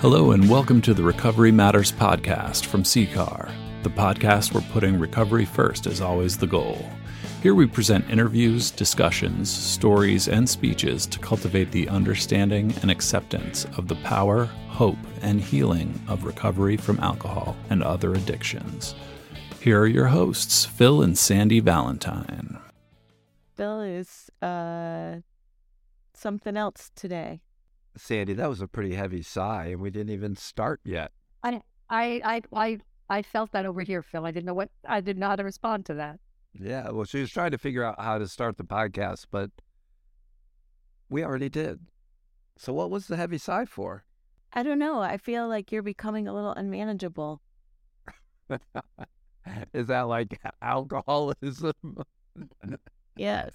Hello, and welcome to the Recovery Matters podcast from CCAR, the podcast where putting recovery first is always the goal. Here we present interviews, discussions, stories, and speeches to cultivate the understanding and acceptance of the power, hope, and healing of recovery from alcohol and other addictions. Here are your hosts, Phil and Sandy Valentine. Phil is uh, something else today. Sandy, that was a pretty heavy sigh, and we didn't even start yet. I, I, I, I, I felt that over here, Phil. I didn't know what I didn't know how to respond to that. Yeah, well, she was trying to figure out how to start the podcast, but we already did. So, what was the heavy sigh for? I don't know. I feel like you're becoming a little unmanageable. Is that like alcoholism? Yes.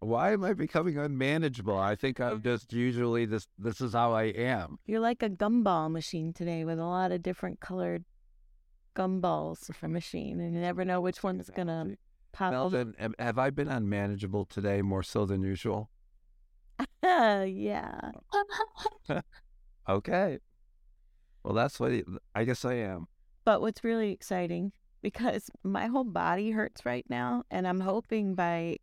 Why am I becoming unmanageable? I think I'm just usually this. This is how I am. You're like a gumball machine today with a lot of different colored gumballs for machine, and you never know which one's gonna pop. Melvin, have I been unmanageable today more so than usual? yeah. Okay. Well, that's what it, I guess I am. But what's really exciting because my whole body hurts right now, and I'm hoping by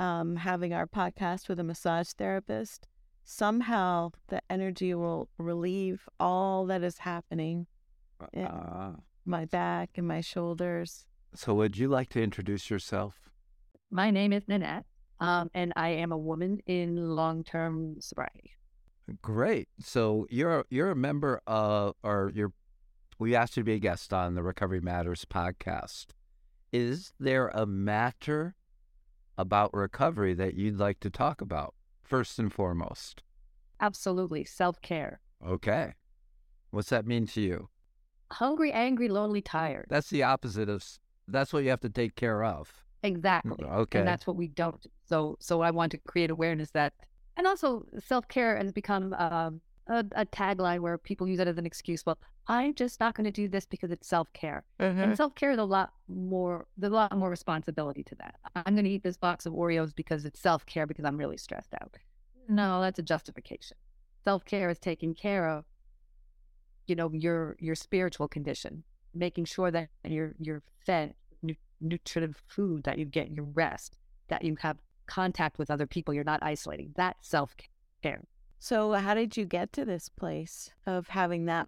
um, having our podcast with a massage therapist, somehow the energy will relieve all that is happening. Yeah. Uh, My back and my shoulders. so, would you like to introduce yourself? My name is Nanette, um, and I am a woman in long-term sobriety. Great. So you're you're a member of, or you're. We asked you to be a guest on the Recovery Matters podcast. Is there a matter about recovery that you'd like to talk about first and foremost? Absolutely, self-care. Okay. What's that mean to you? Hungry, angry, lonely, tired. That's the opposite of. That's what you have to take care of. Exactly. Okay. And that's what we don't. So, so I want to create awareness that, and also self-care has become um, a, a tagline where people use it as an excuse. Well, I'm just not going to do this because it's self-care. And mm-hmm. self care is a lot more. There's a lot more responsibility to that. I'm going to eat this box of Oreos because it's self care because I'm really stressed out. No, that's a justification. Self care is taking care of, you know, your your spiritual condition, making sure that you're you're fed nu- nutritive food, that you get your rest, that you have contact with other people. You're not isolating. That's self care. So, how did you get to this place of having that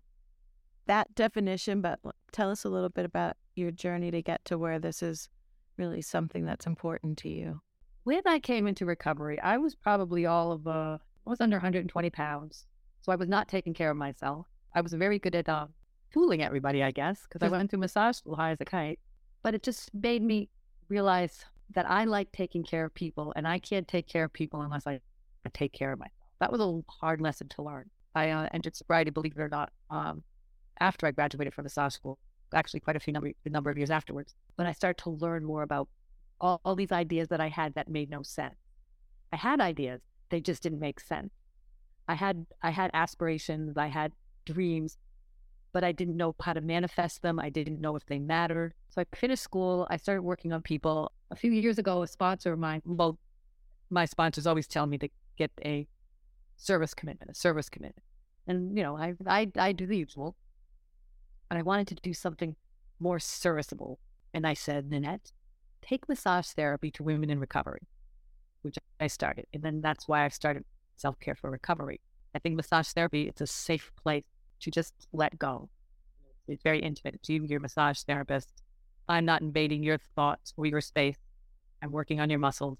that definition? But tell us a little bit about your journey to get to where this is really something that's important to you. when I came into recovery, I was probably all of uh, I was under 120 pounds, so I was not taking care of myself. I was very good at um, fooling everybody, I guess, because I went through massage school high as a kite. But it just made me realize that I like taking care of people, and I can't take care of people unless I take care of myself. That was a hard lesson to learn. I uh, entered sobriety, believe it or not, um, after I graduated from the massage school. Actually, quite a few number number of years afterwards. When I started to learn more about all, all these ideas that I had that made no sense. I had ideas, they just didn't make sense. I had I had aspirations, I had dreams, but I didn't know how to manifest them. I didn't know if they mattered. So I finished school. I started working on people. A few years ago, a sponsor of mine, well, my sponsors always tell me to get a service commitment, a service commitment. And, you know, I, I, I do the usual. But I wanted to do something more serviceable. And I said, Nanette, take massage therapy to women in recovery, which I started. And then that's why I started self care for recovery. I think massage therapy it's a safe place to just let go. It's very intimate. It's you, your massage therapist. I'm not invading your thoughts or your space. I'm working on your muscles.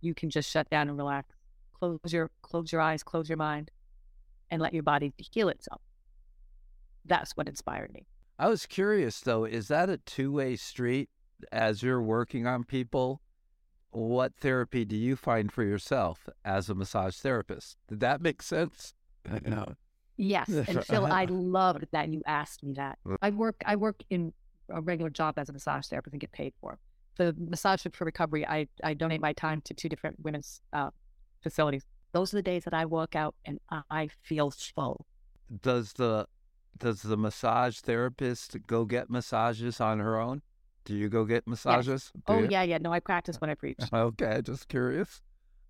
You can just shut down and relax. Close your close your eyes, close your mind, and let your body heal itself. That's what inspired me. I was curious though, is that a two way street as you're working on people? What therapy do you find for yourself as a massage therapist? Did that make sense? No. Yes, and Phil, I loved that you asked me that. I work I work in a regular job as a massage therapist and get paid for. it. The massage for recovery, I I donate my time to two different women's uh, facilities. Those are the days that I walk out and I feel full. Does the does the massage therapist go get massages on her own? Do you go get massages? Do Oh you? yeah, yeah. No, I practice when I preach. Okay, just curious.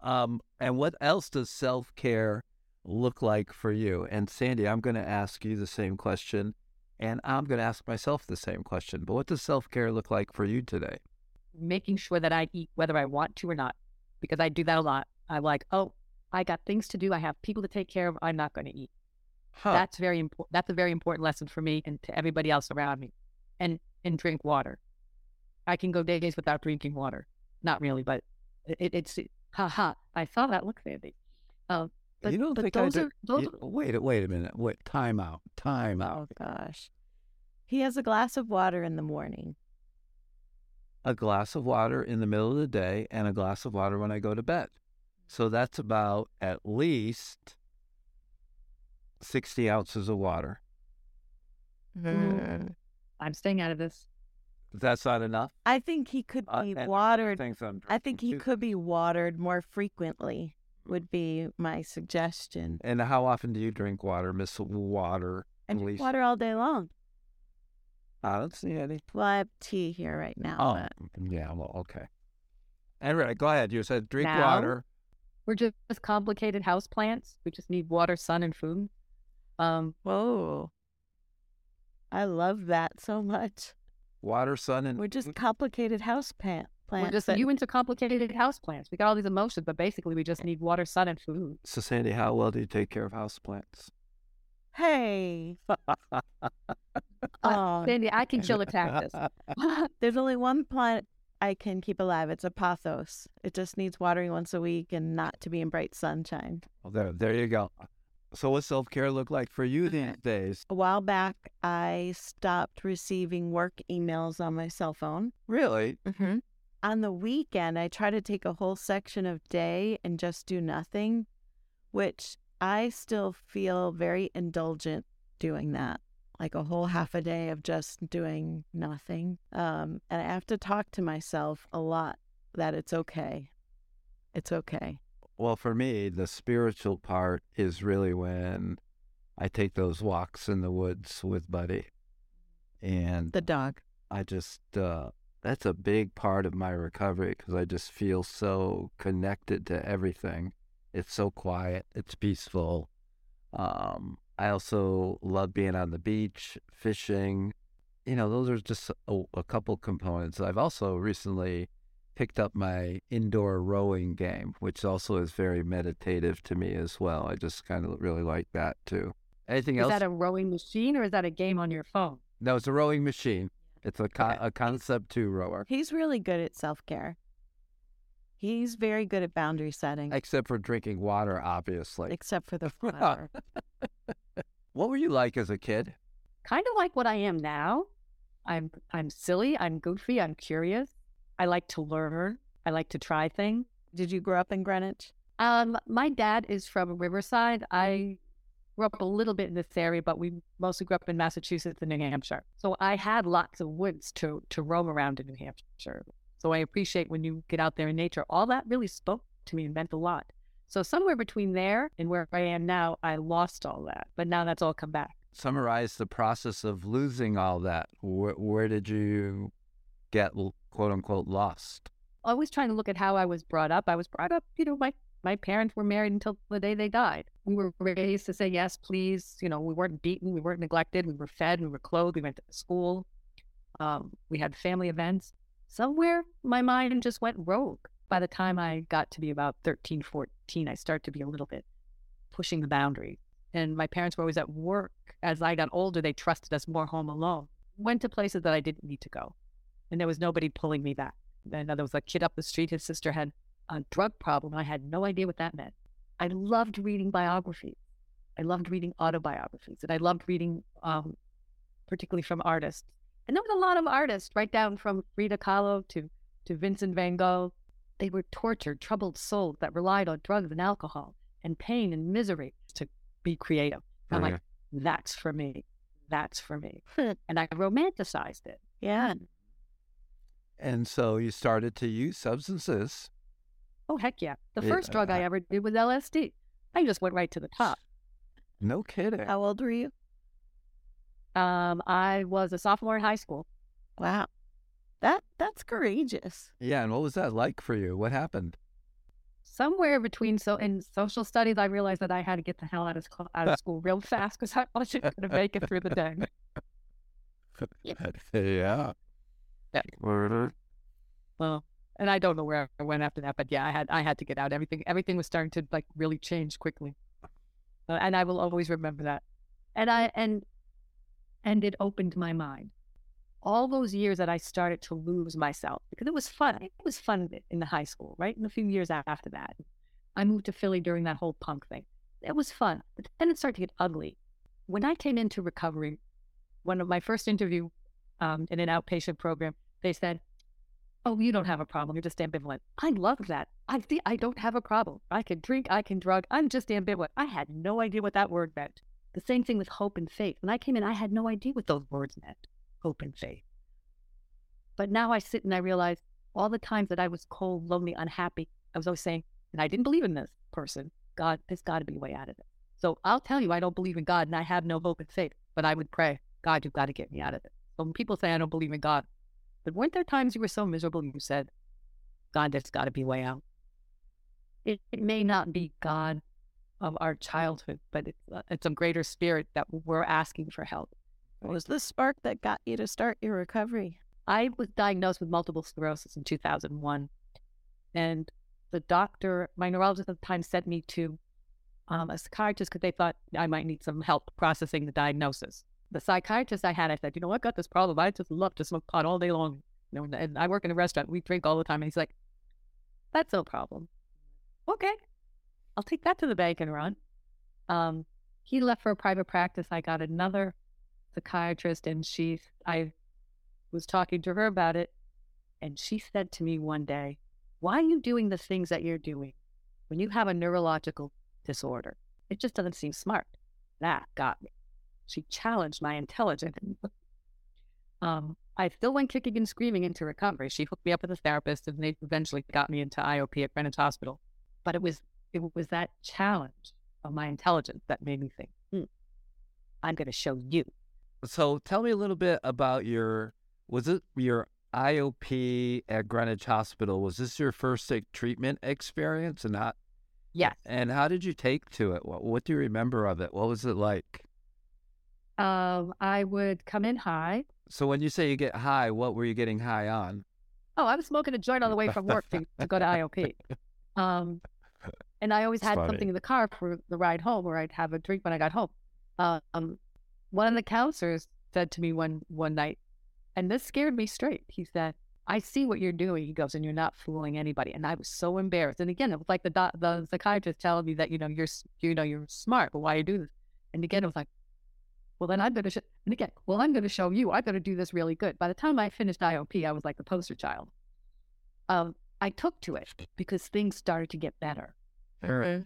Um, and what else does self care look like for you? And Sandy, I'm going to ask you the same question, and I'm going to ask myself the same question. But what does self care look like for you today? Making sure that I eat whether I want to or not, because I do that a lot. I'm like, oh, I got things to do. I have people to take care of. I'm not going to eat. Huh. That's very important. That's a very important lesson for me and to everybody else around me. And and drink water. I can go days without drinking water. Not really, but it, it's ha ha. I saw that look, Sandy. Uh, but, you don't but think those I are do, those you- wait, wait a minute. Wait, time out. Time out. Oh gosh. He has a glass of water in the morning. A glass of water in the middle of the day and a glass of water when I go to bed. So that's about at least 60 ounces of water. Mm. I'm staying out of this. That's not enough. I think he could Uh, be and watered. I'm I think he too. could be watered more frequently. Would be my suggestion. And how often do you drink water, Miss Water? I drink Alicia? water all day long. I don't see any. Well, I have tea here right now. Oh, but yeah. Well, okay. And right, go ahead. You said drink Now? water. We're just complicated house plants. We just need water, sun, and food. Um, whoa. I love that so much. Water, sun, and We're just complicated house plant plants. we're just that- you into complicated house plants. We got all these emotions, but basically we just need water, sun, and food. So, Sandy, how well do you take care of houseplants? Hey. Oh, Sandy, I can kill a cactus. there's only one plant I can keep alive. It's a pothos. It just needs watering once a week and not to be in bright sunshine. Well, there, there you go. So, what self care look like for you these days? A while back, I stopped receiving work emails on my cell phone. Really? Mm-hmm. On the weekend, I try to take a whole section of day and just do nothing, which I still feel very indulgent doing that. Like a whole half a day of just doing nothing. Um, and I have to talk to myself a lot that it's okay. It's okay. Well, for me, the spiritual part is really when I take those walks in the woods with Buddy. And The dog. I just, uh, that's a big part of my recovery because I just feel so connected to everything. It's so quiet, it's peaceful. Um, I also love being on the beach, fishing. You know, those are just a, a couple components. I've also recently picked up my indoor rowing game, which also is very meditative to me as well. I just kind of really like that too. Anything Is else? Is that a rowing machine or is that a game on your phone? no, it's a rowing machine. It's a, con- Okay. a concept two rower. He's really good at self care. He's very good at boundary setting, Except for drinking water, obviously. except for the flower. What were you like as a kid? Kind of like what I am now. I'm I'm silly. I'm goofy. I'm curious. I like to learn. I like to try things. Did you grow up in Greenwich? Um, my dad is from Riverside. I grew up a little bit in this area, but we mostly grew up in Massachusetts and New Hampshire. So I had lots of woods to to roam around in New Hampshire. So I appreciate when you get out there in nature. All that really spoke to me and meant a lot. So somewhere between there and where I am now, I lost all that, but now that's all come back. Summarize the process of losing all that. Where, where did you get quote unquote lost? always trying to look at how I was brought up. I was brought up, you know, my my parents were married until the day they died. We were raised to say yes, please. You know, we weren't beaten, we weren't neglected, we were fed, we were clothed, we went to school. Um, we had family events. Somewhere my mind just went rogue. By the time I got to be about 13, 14, I started to be a little bit pushing the boundary. And my parents were always at work. As I got older, they trusted us more home alone. Went to places that I didn't need to go. And there was nobody pulling me back. And there was a kid up the street, his sister had a drug problem. I had no idea what that meant. I loved reading biographies. I loved reading autobiographies. And I loved reading, um, particularly from artists. And there was a lot of artists, right down from Frida Kahlo to, to Vincent van Gogh. They were tortured, troubled souls that relied on drugs and alcohol and pain and misery to be creative. I'm like, that's for me. That's for me. and I romanticized it. Yeah. And so you started to use substances. Oh, heck yeah. The Yeah, first drug I I- ever did was LSD. I just went right to the top. No kidding. How old were you? Um, I was a sophomore in high school. Wow. That that's courageous. Yeah, and what was that like for you? What happened? somewhere between so in social studies, I realized that I had to get the hell out of out of school real fast because I wasn't going to make it through the day. yeah. Yeah. Well, and I don't know where I went after that, but yeah, I had I had to get out. Everything everything was starting to like really change quickly, uh, and I will always remember that. And I and and it opened my mind. All those years that I started to lose myself because it was fun. It was fun in the high school, right? And a few years after that, I moved to Philly during that whole punk thing. It was fun, but then it started to get ugly. When I came into recovery, one of my first interview um, in an outpatient program, they said, "Oh, you don't have a problem. You're just ambivalent." I love that. I think I don't have a problem. I can drink. I can drug. I'm just ambivalent. I had no idea what that word meant. The same thing with hope and faith. When I came in, I had no idea what those words meant. Hope and faith. But now I sit and I realize all the times that I was cold, lonely, unhappy, I was always saying, and I didn't believe in this person. God, there's got to be a way out of it. So I'll tell you, I don't believe in God and I have no hope and faith, but I would pray, God, you've got to get me out of it. So when people say I don't believe in God, but weren't there times you were so miserable and you said, God, there's got to be a way out? It, it may not be God of our childhood, but it's, uh, it's a greater spirit that we're asking for help. What was the spark that got you to start your recovery? I was diagnosed with multiple sclerosis in 2001. And the doctor, my neurologist at the time, sent me to um, a psychiatrist because they thought I might need some help processing the diagnosis. The psychiatrist I had, I said, you know, I've got this problem. I just love to smoke pot all day long. You know, and, I work in a restaurant. We drink all the time. And he's like, that's no problem. Okay. I'll take that to the bank and run. Um, he left for a private practice. I got another psychiatrist and she, I was talking to her about it. And she said to me one day, why are you doing the things that you're doing when you have a neurological disorder? It just doesn't seem smart. That got me. She challenged my intelligence. um, I still went kicking and screaming into recovery. She hooked me up with a therapist and they eventually got me into IOP at Greenwich Hospital. But it was it was that challenge of my intelligence that made me think, hmm, I'm going to show you. So tell me a little bit about your was it your IOP at Greenwich Hospital? Was this your first like, treatment experience and not Yes. and how did you take to it? What, what do you remember of it? What was it like? Um, I would come in high. So when you say you get high, what were you getting high on? Oh, I was smoking a joint on the way from work to, to go to IOP. Um, and I always It's had funny. something in the car for the ride home, or I'd have a drink when I got home. Uh, um, one of the counselors said to me one one night, and this scared me straight. He said, "I see what you're doing." He goes, "And you're not fooling anybody." And I was so embarrassed. And again, it was like the the psychiatrist telling me that you know you're you know you're smart, but why you do this? And again, it was like, well, then I'm going to, sh-. and again, well, I'm going to show you. I'm going to do this really good. By the time I finished IOP, I was like the poster child. Um, I took to it because things started to get better.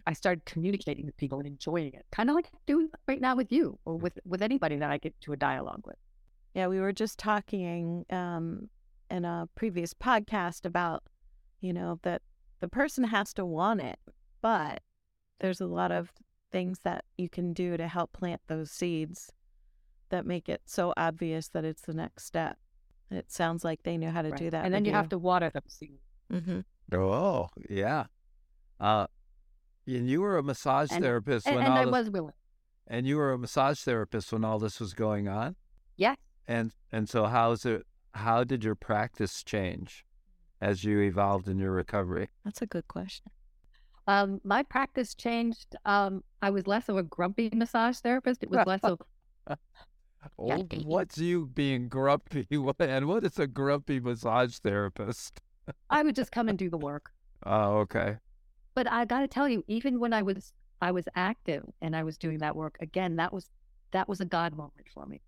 I started communicating with people and enjoying it, kind of like doing right now with you or with with anybody that I get to a dialogue with. Yeah, we were just talking um, in a previous podcast about, you know, that the person has to want it, but there's a lot of things that you can do to help plant those seeds that make it so obvious that it's the next step. It sounds like they know how to Right. do that. and then you have to water them. Mm-hmm. Oh, yeah. Uh, and you were a massage And- therapist and, when and all I this, was willing. and you were a massage therapist when all this was going on. Yes. And and so how's it? How did your practice change as you evolved in your recovery? That's a good question. Um, my practice changed. Um, I was less of a grumpy massage therapist. It was less of Yeah. Oh, what's you being grumpy? And what is a grumpy massage therapist? I would just come and do the work. Oh, okay. But I got to tell you, even when I was I was active and I was doing that work again, that was that was a God moment for me.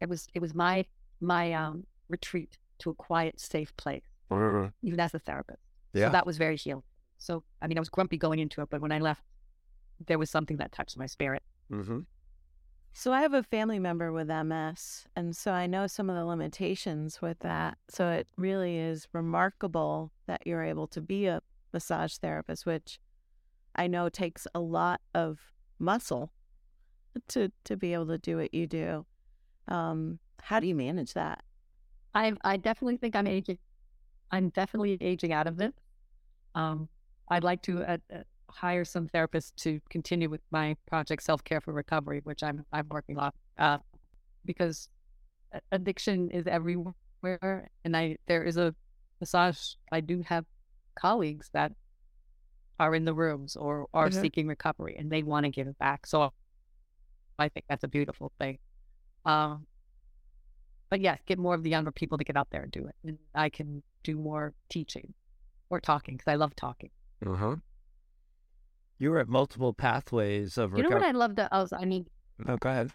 It was it was my my um retreat to a quiet, safe place, even as a therapist. Yeah. So that was very healing. So I mean, I was grumpy going into it, but when I left, there was something that touched my spirit. mm-hmm. So I have a family member with MS, and so I know some of the limitations with that. So it really is remarkable that you're able to be a massage therapist, which I know takes a lot of muscle to to be able to do what you do. Um, how do you manage that? I I definitely think I'm aging. I'm definitely aging out of it. Um, I'd like to uh, uh, hire some therapists to continue with my project Self Care for Recovery, which I'm I'm working on, uh, because addiction is everywhere, and I there is a massage. I do have colleagues that are in the rooms or are Mhm. seeking recovery, and they want to give it back. So I think that's a beautiful thing. Um, but yes, get more of the younger people to get out there and do it, and I can do more teaching or talking because I love talking. Uh huh. You were at multiple pathways of You know what. I love that I was I mean No, go ahead.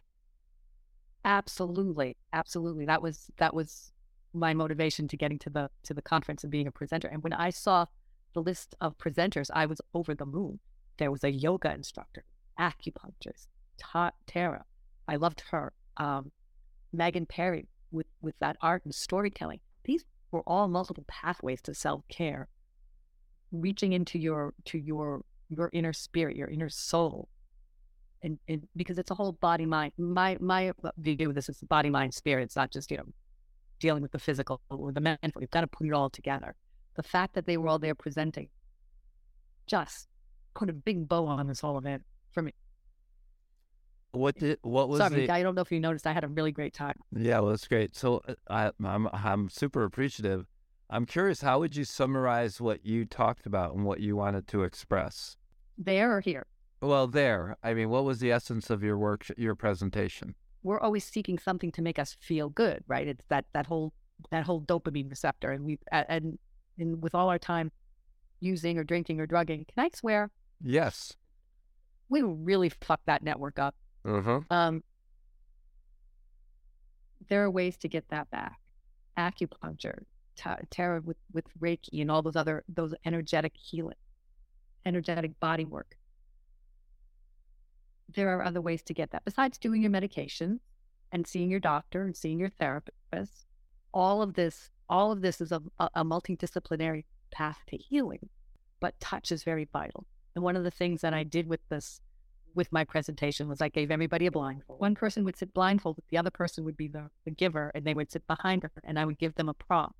absolutely absolutely that was that was my motivation to getting to the to the conference and being a presenter. And when I saw the list of presenters I was over the moon. There was a yoga instructor acupuncturist Ta- Tara. I loved her um, Megan Perry with with that art and storytelling. These were all multiple pathways to self-care. Reaching into your to your your inner spirit your inner soul. And, and because it's a whole body mind my my view of this is body mind spirit. It's not just you know dealing with the physical or the mental you've got to put it all together the fact that they were all there presenting just put a big bow on this whole event for me What did what was sorry the i don't know if you noticed i had a really great time Yeah, well, that's great. So uh, I, I'm I'm super appreciative. I'm curious, how would you summarize what you talked about and what you wanted to express? there or here Well, there. I mean, what was the essence of your work, your presentation? We're always seeking something to make us feel good, right? It's that that whole that whole dopamine receptor, and we and and with all our time using or drinking or drugging, can I swear Yes. we really fucked that network up. Uh huh. Um, there are ways to get that back. Acupuncture, ta- tarot with with Reiki, and all those other those energetic healing, energetic body work. There are other ways to get that besides doing your medication and seeing your doctor and seeing your therapist. All of this, all of this is a, a, multidisciplinary path to healing, but touch is very vital. And one of the things that I did with this with my presentation was I gave everybody a blindfold. One person would sit blindfolded, the other person would be the, the giver, and they would sit behind her, and I would give them a prompt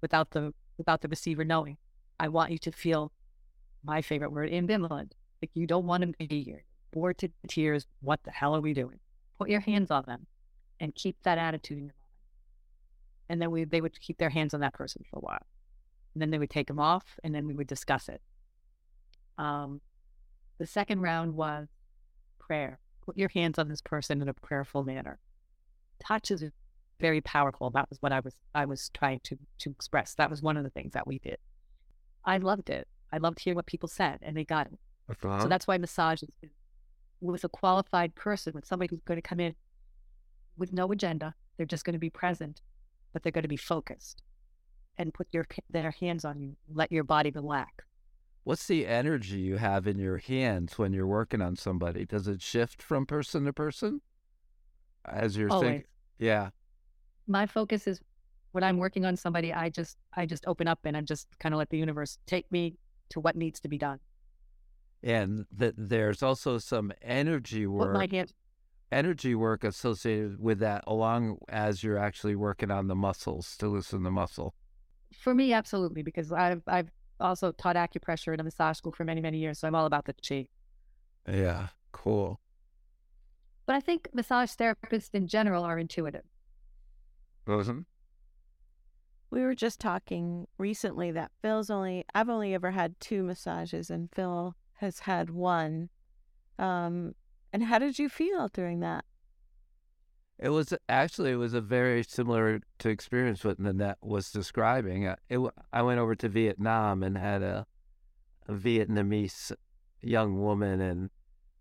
without the without the receiver knowing. I want you to feel my favorite word, ambivalent. Like you don't want to be here, bored to tears. What the hell are we doing? Put your hands on them, and keep that attitude in your mind. And then we they would keep their hands on that person for a while, and then they would take them off, and then we would discuss it. Um, the second round was prayer. Put your hands on this person in a prayerful manner. Touch is very powerful. That was what I was I was trying to to express. That was one of the things that we did. I loved it. I loved hearing what people said, and they got it. Uh-huh. So that's why massage is with a qualified person, with somebody who's going to come in with no agenda. They're just going to be present, but they're going to be focused and put your their hands on you. Let your body relax. What's the energy you have in your hands when you're working on somebody? Does it shift from person to person? As you're Always. thinking, yeah. my focus is when I'm working on somebody, I just I just open up and I just kind of let the universe take me to what needs to be done. And that there's also some energy work, my hand energy work associated with that, along as you're actually working on the muscles to loosen the muscle. for me, absolutely, because I've I've also taught acupressure in a massage school for many many years, so I'm all about the chi. Yeah, cool. But I think massage therapists in general are intuitive. Mm-hmm. We were just talking recently that Phil's only, I've only ever had two massages and Phil has had one. Um, and how did you feel during that? It was actually it was a very similar to experience what Nanette was describing. Uh, It, I went over to Vietnam and had a, a Vietnamese young woman, and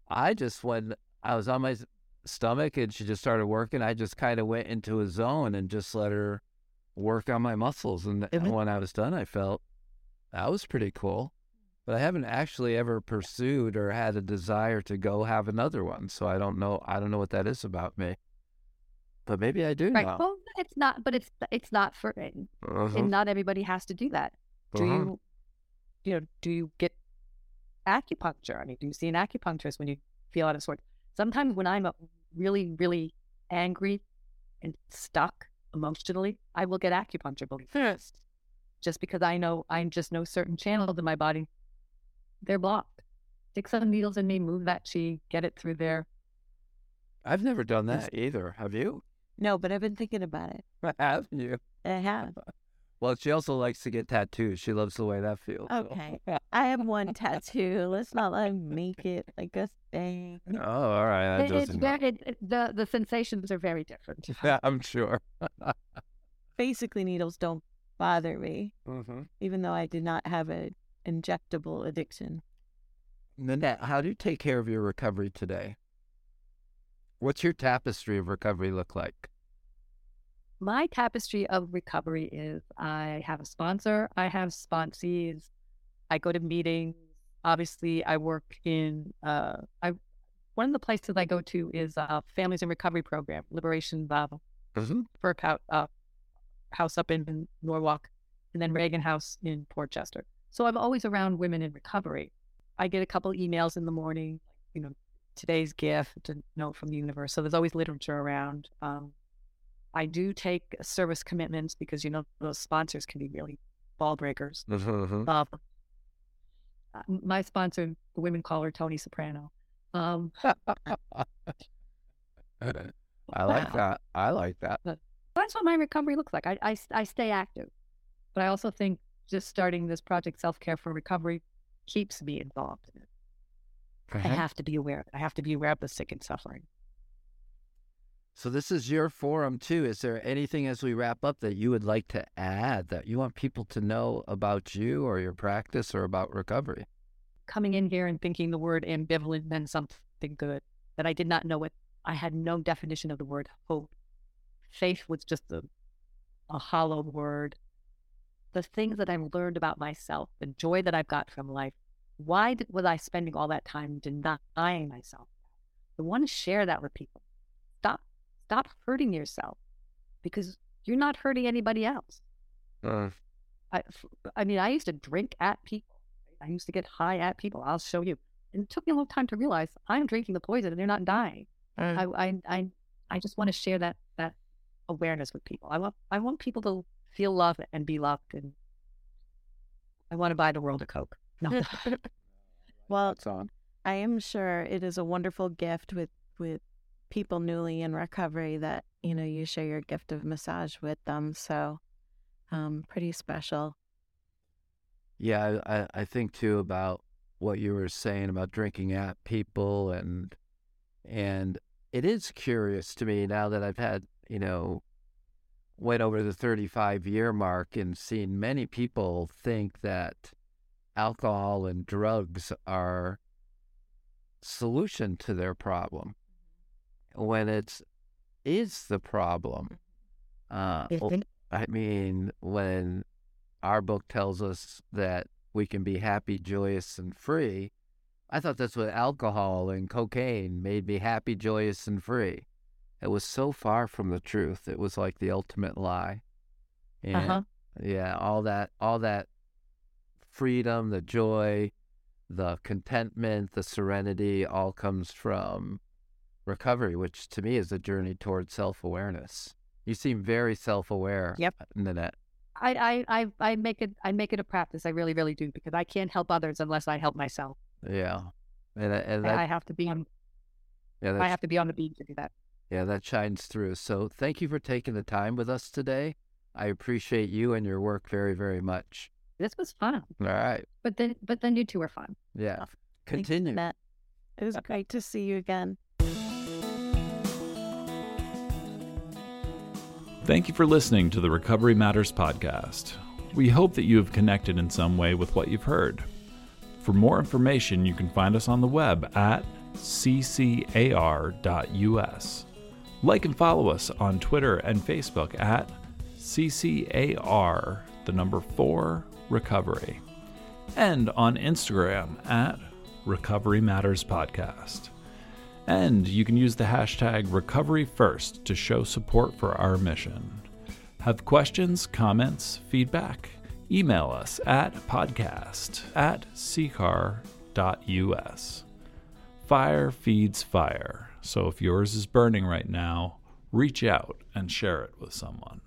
I just when I was on my stomach and she just started working, I just kind of went into a zone and just let her work on my muscles. And Mhm. when I was done, I felt that was pretty cool. But I haven't actually ever pursued or had a desire to go have another one, so I don't know. I don't know what that is about me. But maybe I do Right. now. Well, it's not, but it's it's not for, and Uh-huh. and not everybody has to do that. Do Uh-huh. you, you know, do you get acupuncture? I mean, do you see an acupuncturist when you feel out of sorts? Sometimes when I'm really, really angry and stuck emotionally, I will get acupuncture, believe it. just because I know I just know certain channels in my body they're blocked. Stick some needles in me, move that chi, get it through there. I've never done that either. Have you? No, but I've been thinking about it. Have you? I have. Well, she also likes to get tattoos. She loves the way that feels. so- Okay. I have one tattoo. Let's not like make it like a thing. Oh, all right. That It- it's doesn't. very, it, it- the the sensations are very different. Yeah, I'm sure. Basically, needles don't bother me, mm-hmm. even though I did not have an injectable addiction. Nanette, how do you take care of your recovery today? What's your tapestry of recovery look like? My tapestry of recovery is I have a sponsor, I have sponsees, I go to meetings. Obviously, I work in uh, I one of the places I go to is uh, Families in Recovery Program, Liberation uh, Mm-hmm. Burke House, uh, house up in, in Norwalk, and then Reagan House in Portchester. So I'm always around women in recovery. I get a couple emails in the morning, you know, today's gift, a note from the universe. So there's always literature around. Um, I do take service commitments because you know those sponsors can be really ball breakers. Mm-hmm. Um, uh, my sponsor, the women call her Tony Soprano. Um, I like that. I like that. that's what my recovery looks like. I, I, I stay active, but I also think just starting this project, Self Care for Recovery, keeps me involved in it. I have to be aware. I have to be aware of the sick and suffering. So this is your forum too. Is there anything as we wrap up that you would like to add that you want people to know about you or your practice or about recovery? Coming in here and thinking the word ambivalent meant something good that I did not know it. I had no definition of the word hope. Faith was just a, a hollow word. The things that I've learned about myself, the joy that I've got from life, why did, was I spending all that time denying myself? I want to share that with people. Stop, stop hurting yourself because you're not hurting anybody else. Uh, I, I mean, I used to drink at people. I used to get high at people. I'll show you. And it took me a long time to realize I'm drinking the poison and they're not dying. I, I, I, I just want to share that that awareness with people. I want I want people to feel love and be loved, and I want to buy the world a coke. No, Well, That's on. I am sure it is a wonderful gift with with people newly in recovery that you know you share your gift of massage with them. So, um, pretty special. Yeah, I, I, I think too about what you were saying about drinking at people and and it is curious to me now that I've had, you know, went over the 35 year mark and seen many people think that alcohol and drugs are solution to their problem when it's is the problem. Uh, Mhm. I mean, when our book tells us that we can be happy, joyous, and free, I thought that's what alcohol and cocaine made me happy, joyous, and free. It was so far from the truth. It was like the ultimate lie. And uh-huh. yeah, all that, all that freedom, the joy, the contentment, the serenity, all comes from recovery, which to me is a journey towards self awareness. You seem very self aware, Yep. Nanette. I, I, I, I make it I make it a practice. I really, really do because I can't help others unless I help myself. Yeah, and and I- that I have to be on. yeah I have to be on the beat to do that. Yeah that shines through. So thank you for taking the time with us today. I appreciate you and your work very very much. This was fun, All right, but then but then you two were fun. yeah, Thanks, continue. Annette. It was great to see you again. Thank you for listening to the Recovery Matters podcast. We hope that you have connected in some way with what you've heard. For more information, you can find us on the web at ccar.us. Like and follow us on Twitter and Facebook at CCAR, the number 4 Recovery, and on Instagram at Recovery Matters Podcast. And you can use the hashtag RecoveryFirst to show support for our mission. Have questions, comments, feedback? Email us at podcast at ccar.us. Fire feeds fire, so if yours is burning right now, reach out and share it with someone.